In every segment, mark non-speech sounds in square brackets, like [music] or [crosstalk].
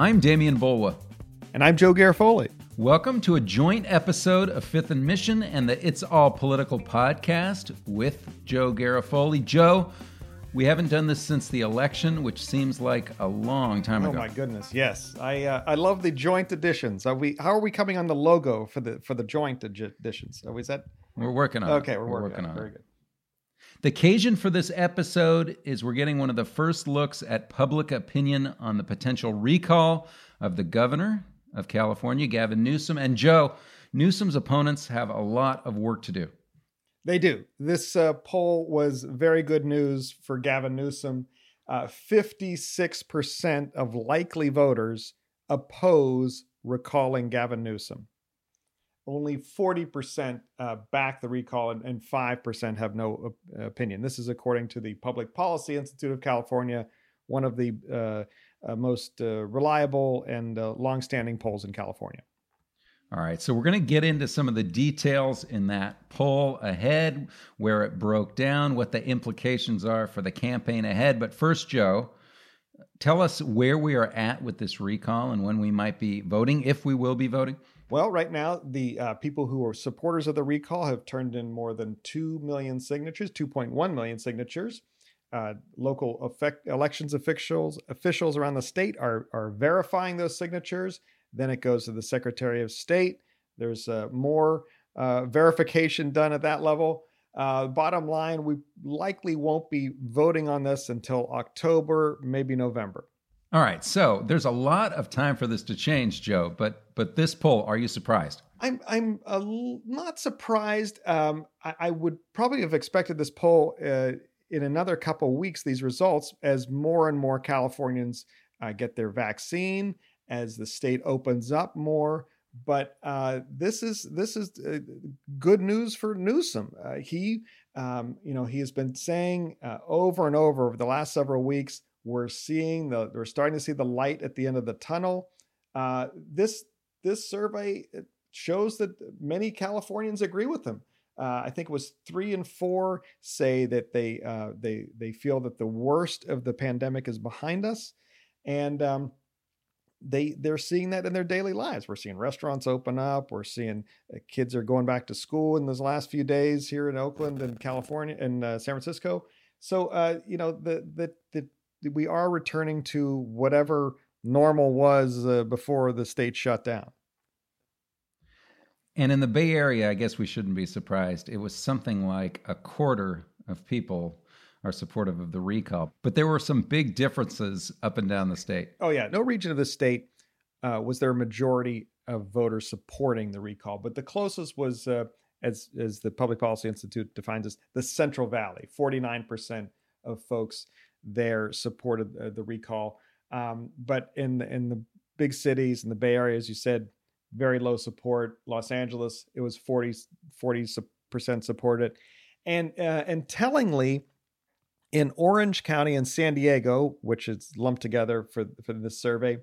I'm Demian Bulwa. And I'm Joe Garofoli. Welcome to a joint episode of Fifth and Mission and the It's All Political podcast with Joe Garofoli. Joe, we haven't done this since the election, which seems like a long time oh ago. Oh my goodness, yes. I uh, I love the joint editions. Are we? How are we coming on the logo for the for the joint editions? Are we, is that? We're working on okay, it. we're, we're working, working on, it. Very good. The occasion for this episode is we're getting one of the first looks at public opinion on the potential recall of the governor of California, Gavin Newsom. And Joe, Newsom's opponents have a lot of work to do. They do. This uh, poll was very good news for Gavin Newsom. Uh, 56% of likely voters oppose recalling Gavin Newsom only 40% uh, back the recall and, and 5% have no uh, opinion. This is according to the Public Policy Institute of California, one of the uh, uh most uh, reliable and uh, longstanding polls in California. All right, so we're going to get into some of the details in that poll ahead, where it broke down, what the implications are for the campaign ahead. But first, Joe, tell us where we are at with this recall and when we might be voting, if we will be voting. Well, right now, the uh, people who are supporters of the recall have turned in more than 2 million signatures, 2.1 million signatures. Uh, local effect, elections officials officials around the state are, are verifying those signatures. Then it goes to the Secretary of State. There's uh, more uh, verification done at that level. Uh, bottom line, we likely won't be voting on this until October, maybe November. All right, so there's a lot of time for this to change, Joe. But but this poll, are you surprised? I'm I'm not surprised. Um, I, I, would probably have expected this poll uh, in another couple weeks. These results, as more and more Californians uh, get their vaccine, as the state opens up more. But uh, this is this is uh, good news for Newsom. Uh, he, um, you know, he has been saying over and over over the last several weeks we're seeing the we're starting to see the light at the end of the tunnel. Uh, this this survey shows that many Californians agree with them. Uh, I think it was three and four say that they uh, they they feel that the worst of the pandemic is behind us, and um, they they're seeing that in their daily lives. We're seeing restaurants open up. We're seeing uh, kids are going back to school in those last few days here in Oakland and California and uh, San Francisco. So uh, you know the the the we are returning to whatever normal was uh, before the state shut down. And in the Bay Area, I guess we shouldn't be surprised. It was something like a quarter of people are supportive of the recall. But there were some big differences up and down the state. Oh, yeah. No region of the state uh, was there a majority of voters supporting the recall. But the closest was, uh, as, as the Public Policy Institute defines it, the Central Valley. 49% of folks there supported uh, the recall. Um, but in the, in the big cities in the Bay Area, as you said, very low support. Los Angeles, it was 40 percent supported, and uh, and tellingly, in Orange County and San Diego, which is lumped together for for this survey.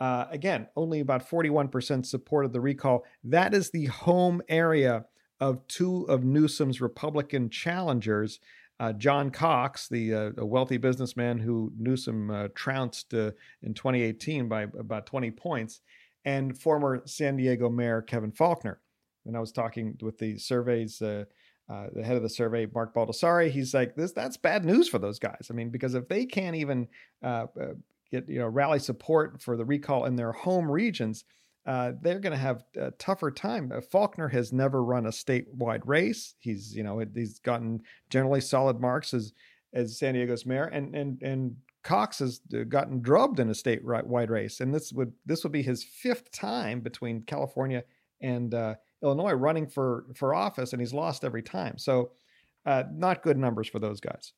Uh, again, only about 41% supported the recall. That is the home area of two of Newsom's Republican challengers, uh, John Cox, the uh, a wealthy businessman who Newsom uh, trounced uh, in 2018 by about 20 points, and former San Diego Mayor Kevin Faulconer. And I was talking with the surveys, uh, uh, the head of the survey, Mark Baldassare. He's like, "This that's bad news for those guys. I mean, because if they can't even get you know rally support for the recall in their home regions." Uh, they're going to have a tougher time. Uh, Faulconer has never run a statewide race. He's, you know, he's gotten generally solid marks as as San Diego's mayor, and and and Cox has uh, gotten drubbed in a statewide race, and this would this would be his fifth time between California and uh, Illinois running for for office, and he's lost every time. So, uh, not good numbers for those guys.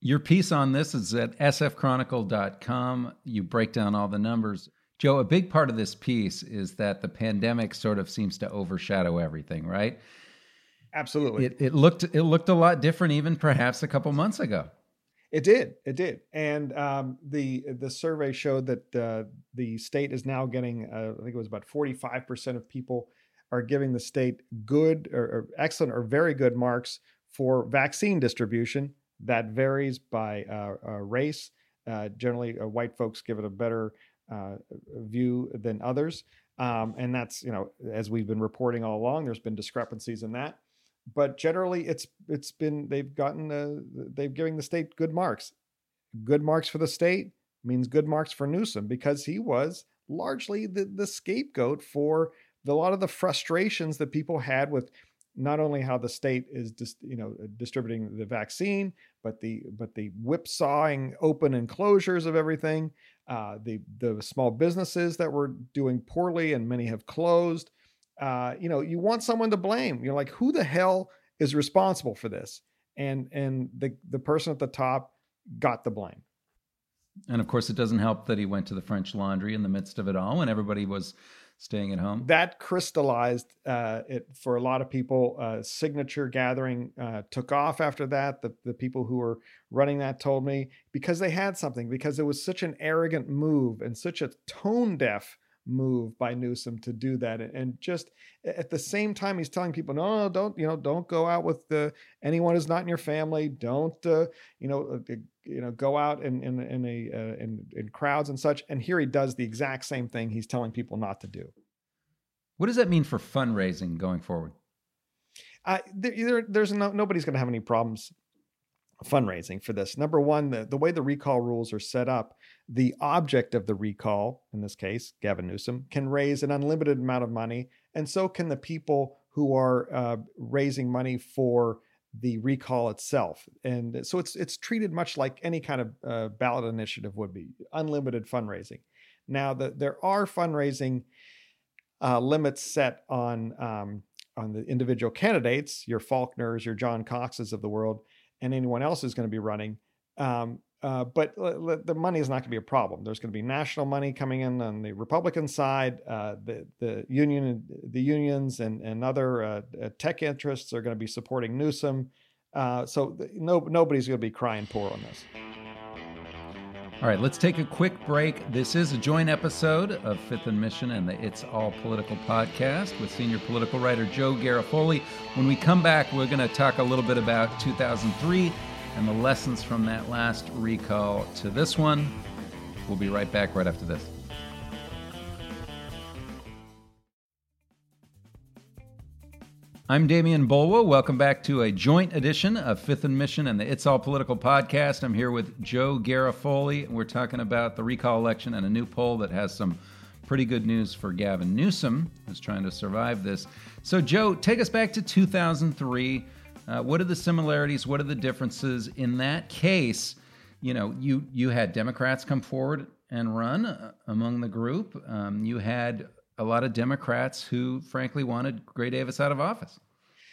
Your piece on this is at sfchronicle.com. You break down all the numbers. Joe, a big part of this piece is that the pandemic sort of seems to overshadow everything, right? Absolutely. It, it looked it looked a lot different, even perhaps a couple months ago. It did. It did. And um, the the survey showed that uh, the state is now getting, uh, I think it was about forty five percent of people are giving the state good or, or, excellent or very good marks for vaccine distribution. That varies by uh, uh race. Uh, generally, uh, white folks give it a better uh, view than others. Um, and that's, you know, as we've been reporting all along, there's been discrepancies in that. But generally, it's it's been they've gotten uh, they've giving the state good marks. Good marks for the state means good marks for Newsom because he was largely the, the scapegoat for the, a lot of the frustrations that people had with not only how the state is you know distributing the vaccine but the but the whipsawing open and closures of everything uh, the the small businesses that were doing poorly and many have closed uh, you know you want someone to blame. You're like who the hell is responsible for this? And and the the person at the top got the blame. And of course, it doesn't help that he went to the French Laundry in the midst of it all when everybody was staying at home. That crystallized uh, it for a lot of people. Uh, signature gathering uh, took off after that. The, the people who were running that told me because they had something, because it was such an arrogant move and such a tone deaf move by Newsom to do that, and just at the same time he's telling people, no, no, don't you know, don't go out with the, anyone who's not in your family. Don't uh, you know, uh, you know, go out in in, in a uh, in in crowds and such. And here he does the exact same thing he's telling people not to do. What does that mean for fundraising going forward? Uh, there, there's no, nobody's going to have any problems fundraising for this. Number one, the, the way the recall rules are set up, the object of the recall, in this case, Gavin Newsom, can raise an unlimited amount of money, and so can the people who are uh, raising money for the recall itself. And so it's it's treated much like any kind of uh, ballot initiative would be, unlimited fundraising. Now, the, there are fundraising uh, limits set on um, on the individual candidates, your Faulconers, your John Coxes of the world, and anyone else is going to be running. Um, uh, but the money is not going to be a problem. There's going to be national money coming in on the Republican side. Uh, the the union, the unions, and and other uh, uh tech interests are going to be supporting Newsom. Uh, so no nobody's going to be crying poor on this. All right, let's take a quick break. This is a joint episode of Fifth and Mission and the It's All Political podcast with senior political writer Joe Garofoli. When we come back, we're going to talk a little bit about 2003 and the lessons from that last recall to this one. We'll be right back right after this. I'm Demian Bulwa. Welcome back to a joint edition of Fifth and Mission and the It's All Political podcast. I'm here with Joe Garofoli. We're talking about the recall election and a new poll that has some pretty good news for Gavin Newsom, who's trying to survive this. So, Joe, take us back to 2003. Uh, what are the similarities? What are the differences in that case? You know, you you had Democrats come forward and run uh, among the group. Um, you had a lot of Democrats who, frankly, wanted Gray Davis out of office.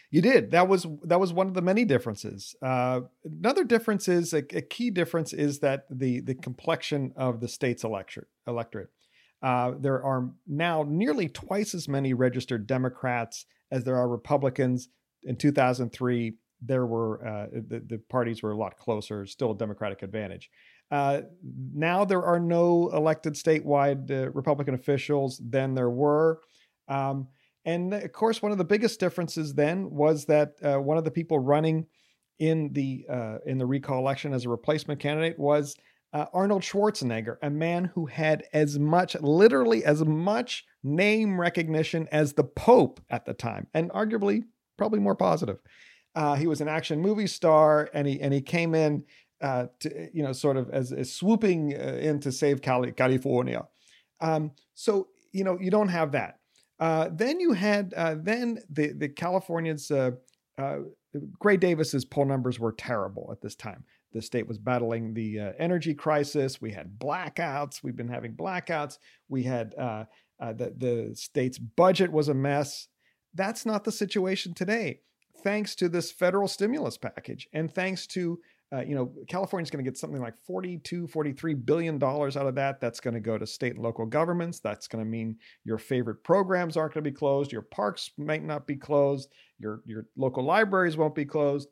You did. That was that was one of the many differences. Uh, another difference is a, a, key difference is that the the complexion of the state's electorate. electorate. Uh, there are now nearly twice as many registered Democrats as there are Republicans in 2003, there were uh, the, the parties were a lot closer, still a Democratic advantage. Uh, now there are no elected statewide uh, Republican officials than there were. Um, and of course, one of the biggest differences then was that uh, one of the people running in the uh, in the recall election as a replacement candidate was uh, Arnold Schwarzenegger, a man who had as much, literally as much name recognition as the Pope at the time, and arguably probably more positive. Uh, he was an action movie star, and he and he came in, uh, to, you know, sort of as, as swooping uh, in to save Cali- California. Um, so you know, you don't have that. Uh, then you had uh, then the the Californians. Uh, Gray Davis's poll numbers were terrible at this time. The state was battling the energy crisis. We had blackouts. We've been having blackouts. We had the the state's budget was a mess. That's not the situation today. Thanks to this federal stimulus package and thanks to uh, you know, California's going to get something like 42, 43 billion dollars out of that. That's going to go to state and local governments. That's going to mean your favorite programs aren't going to be closed. Your parks might not be closed. Your your local libraries won't be closed.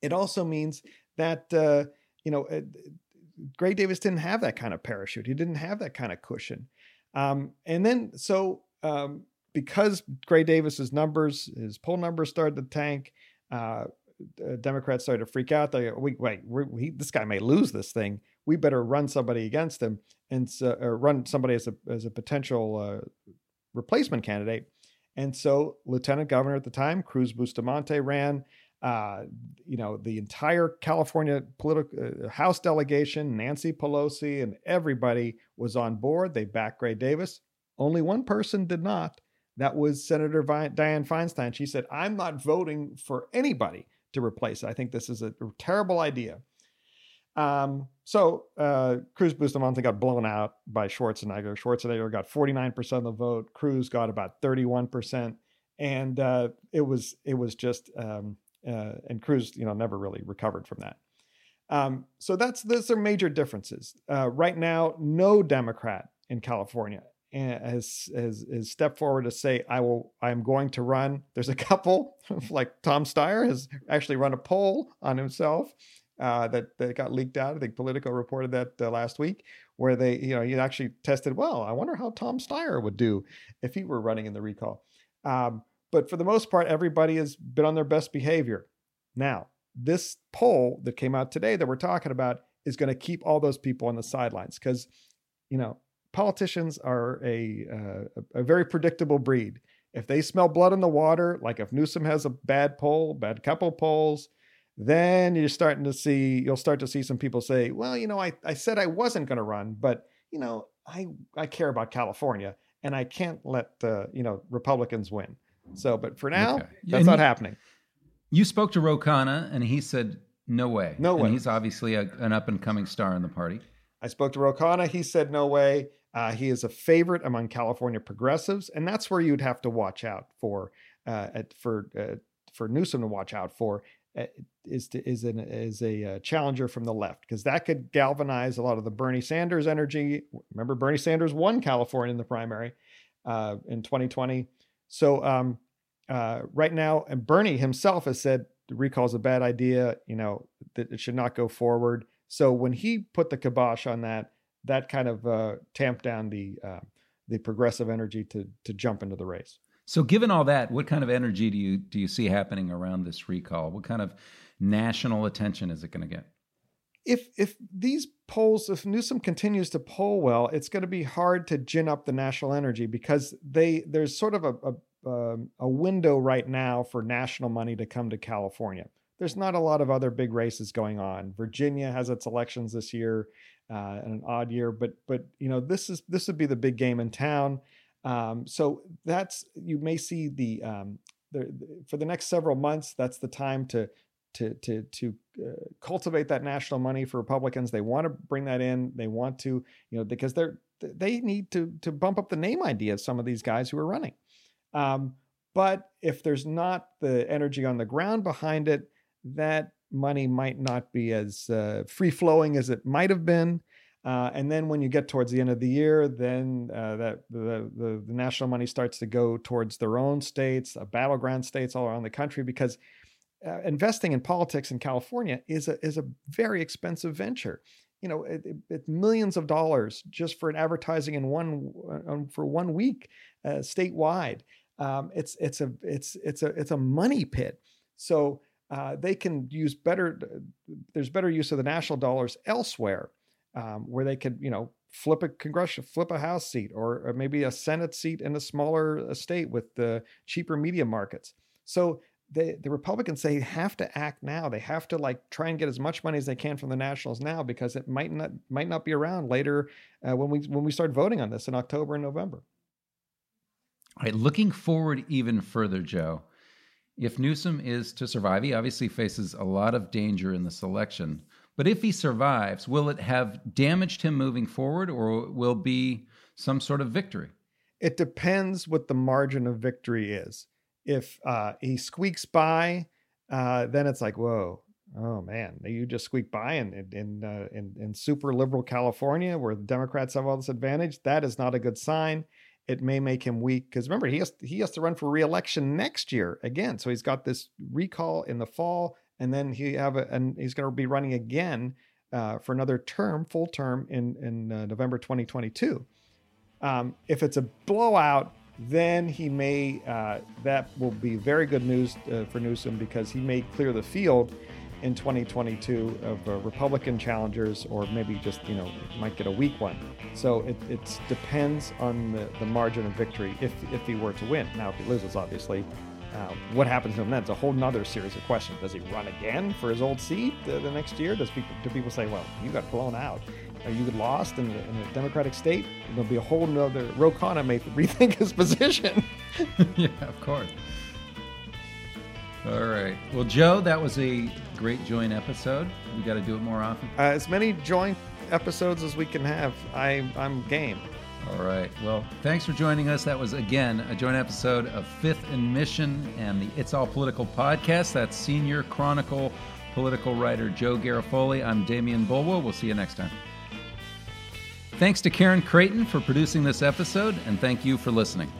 It also means that uh, you know, uh, Gray Davis didn't have that kind of parachute. He didn't have that kind of cushion. Um, and then so um, because Gray Davis's numbers, his poll numbers started to tank, uh, uh, Democrats started to freak out. They wait, wait, we, this guy may lose this thing. We better run somebody against him and uh, run somebody as a as a potential uh, replacement candidate. And so, Lieutenant Governor at the time, Cruz Bustamante, ran. Uh, you know, the entire California political uh, House delegation, Nancy Pelosi, and everybody was on board. They backed Gray Davis. Only one person did not. That was Senator Dianne Feinstein. She said, I'm not voting for anybody to replace it. I think this is a terrible idea. Um, so uh, Cruz Bustamante got blown out by Schwarzenegger. Schwarzenegger got 49% of the vote. Cruz got about 31%. And uh, it was it was just um, uh, and Cruz, you know, never really recovered from that. Um, so that's those are major differences. Uh, right now, no Democrat in California has, has has stepped forward to say I will I am going to run. There's a [laughs] couple [laughs] like Tom Steyer has actually run a poll on himself uh, that that got leaked out. I think Politico reported that uh, last week, where they you know he actually tested. Well, I wonder how Tom Steyer would do if he were running in the recall. Um, but for the most part, everybody has been on their best behavior. Now, this poll that came out today that we're talking about is going to keep all those people on the sidelines because, you know, politicians are a, uh, a very predictable breed. If they smell blood in the water, like if Newsom has a bad poll, bad couple polls, then you're starting to see you'll start to see some people say, well, you know, I, I said I wasn't going to run, but you know, I I care about California and I can't let uh, you know Republicans win. So, but for now, okay. that's and not happening. You spoke to Ro Khanna, and he said, "No way, no way." And he's obviously a, an up and coming star in the party. I spoke to Ro Khanna. He said, "No way." Uh, he is a favorite among California progressives, and that's where you'd have to watch out for uh, for uh, for Newsom to watch out for uh, is to, is an is a uh, challenger from the left because that could galvanize a lot of the Bernie Sanders energy. Remember, Bernie Sanders won California in the primary uh, in 2020. So um, right now, and Bernie himself has said the recall is a bad idea. You know that it should not go forward. So when he put the kibosh on that, that kind of uh, tamped down the uh, the progressive energy to to jump into the race. So, given all that, what kind of energy do you do you see happening around this recall? What kind of national attention is it going to get? If if these polls, if Newsom continues to poll well, it's going to be hard to gin up the national energy because they there's sort of a, a um, a window right now for national money to come to California. There's not a lot of other big races going on. Virginia has its elections this year, uh, in an odd year, but but you know this is this would be the big game in town. Um, so that's you may see the, um, the, for the next several months. That's the time to to to to uh, cultivate that national money for Republicans. They want to bring that in. They want to you know because they're they need to to bump up the name idea of some of these guys who are running. Um, but if there's not the energy on the ground behind it, that money might not be as uh, free flowing as it might have been. Uh, and then when you get towards the end of the year, then uh, that the, the, the national money starts to go towards their own states, uh, battleground states all around the country, because uh, investing in politics in California is a is a very expensive venture. You know, it, it, millions of dollars just for an advertising in one uh, for one week statewide. Um, it's it's a it's it's a it's a money pit. So uh, they can use better. There's better use of the national dollars elsewhere, um, where they could you know flip a congressional flip a house seat or, or maybe a senate seat in a smaller state with the cheaper media markets. So they, the Republicans say have to act now. They have to like try and get as much money as they can from the Nationals now because it might not might not be around later uh, when we when we start voting on this in October and November. All right, looking forward even further, Joe. If Newsom is to survive, he obviously faces a lot of danger in this election. But if he survives, will it have damaged him moving forward or will be some sort of victory? It depends what the margin of victory is. If uh, he squeaks by, uh, then it's like, whoa, oh man, you just squeak by in in uh, in, in super liberal California where the Democrats have all this advantage. That is not a good sign it may make him weak because remember he has he has to run for reelection next year again. So he's got this recall in the fall, and then he have a, and he's going to be running again uh, for another term, full term in in uh, November 2022. Um, if it's a blowout, then he may, uh, that will be very good news uh, for Newsom because he may clear the field in 2022 of uh, Republican challengers, or maybe just, you know, might get a weak one. So it, it depends on the, the margin of victory if, if he were to win. Now, if he loses, obviously, uh, what happens to him then? It's a whole nother series of questions. Does he run again for his old seat the, the next year? Does people, do people say, well, you got blown out? Or you lost in the, in the Democratic state? There'll be a whole nother. Ro Khanna may [laughs] rethink his position. [laughs] [laughs] yeah, of course. All right. Well, Joe, that was a great joint episode. We got to do it more often. Uh, as many joint episodes as we can have. I, I'm game. All right. Well, thanks for joining us. That was, again, a joint episode of Fifth and Mission and the It's All Political podcast. That's Senior Chronicle political writer Joe Garofoli. I'm Demian Bulwa. We'll see you next time. Thanks to Karen Creighton for producing this episode, and thank you for listening.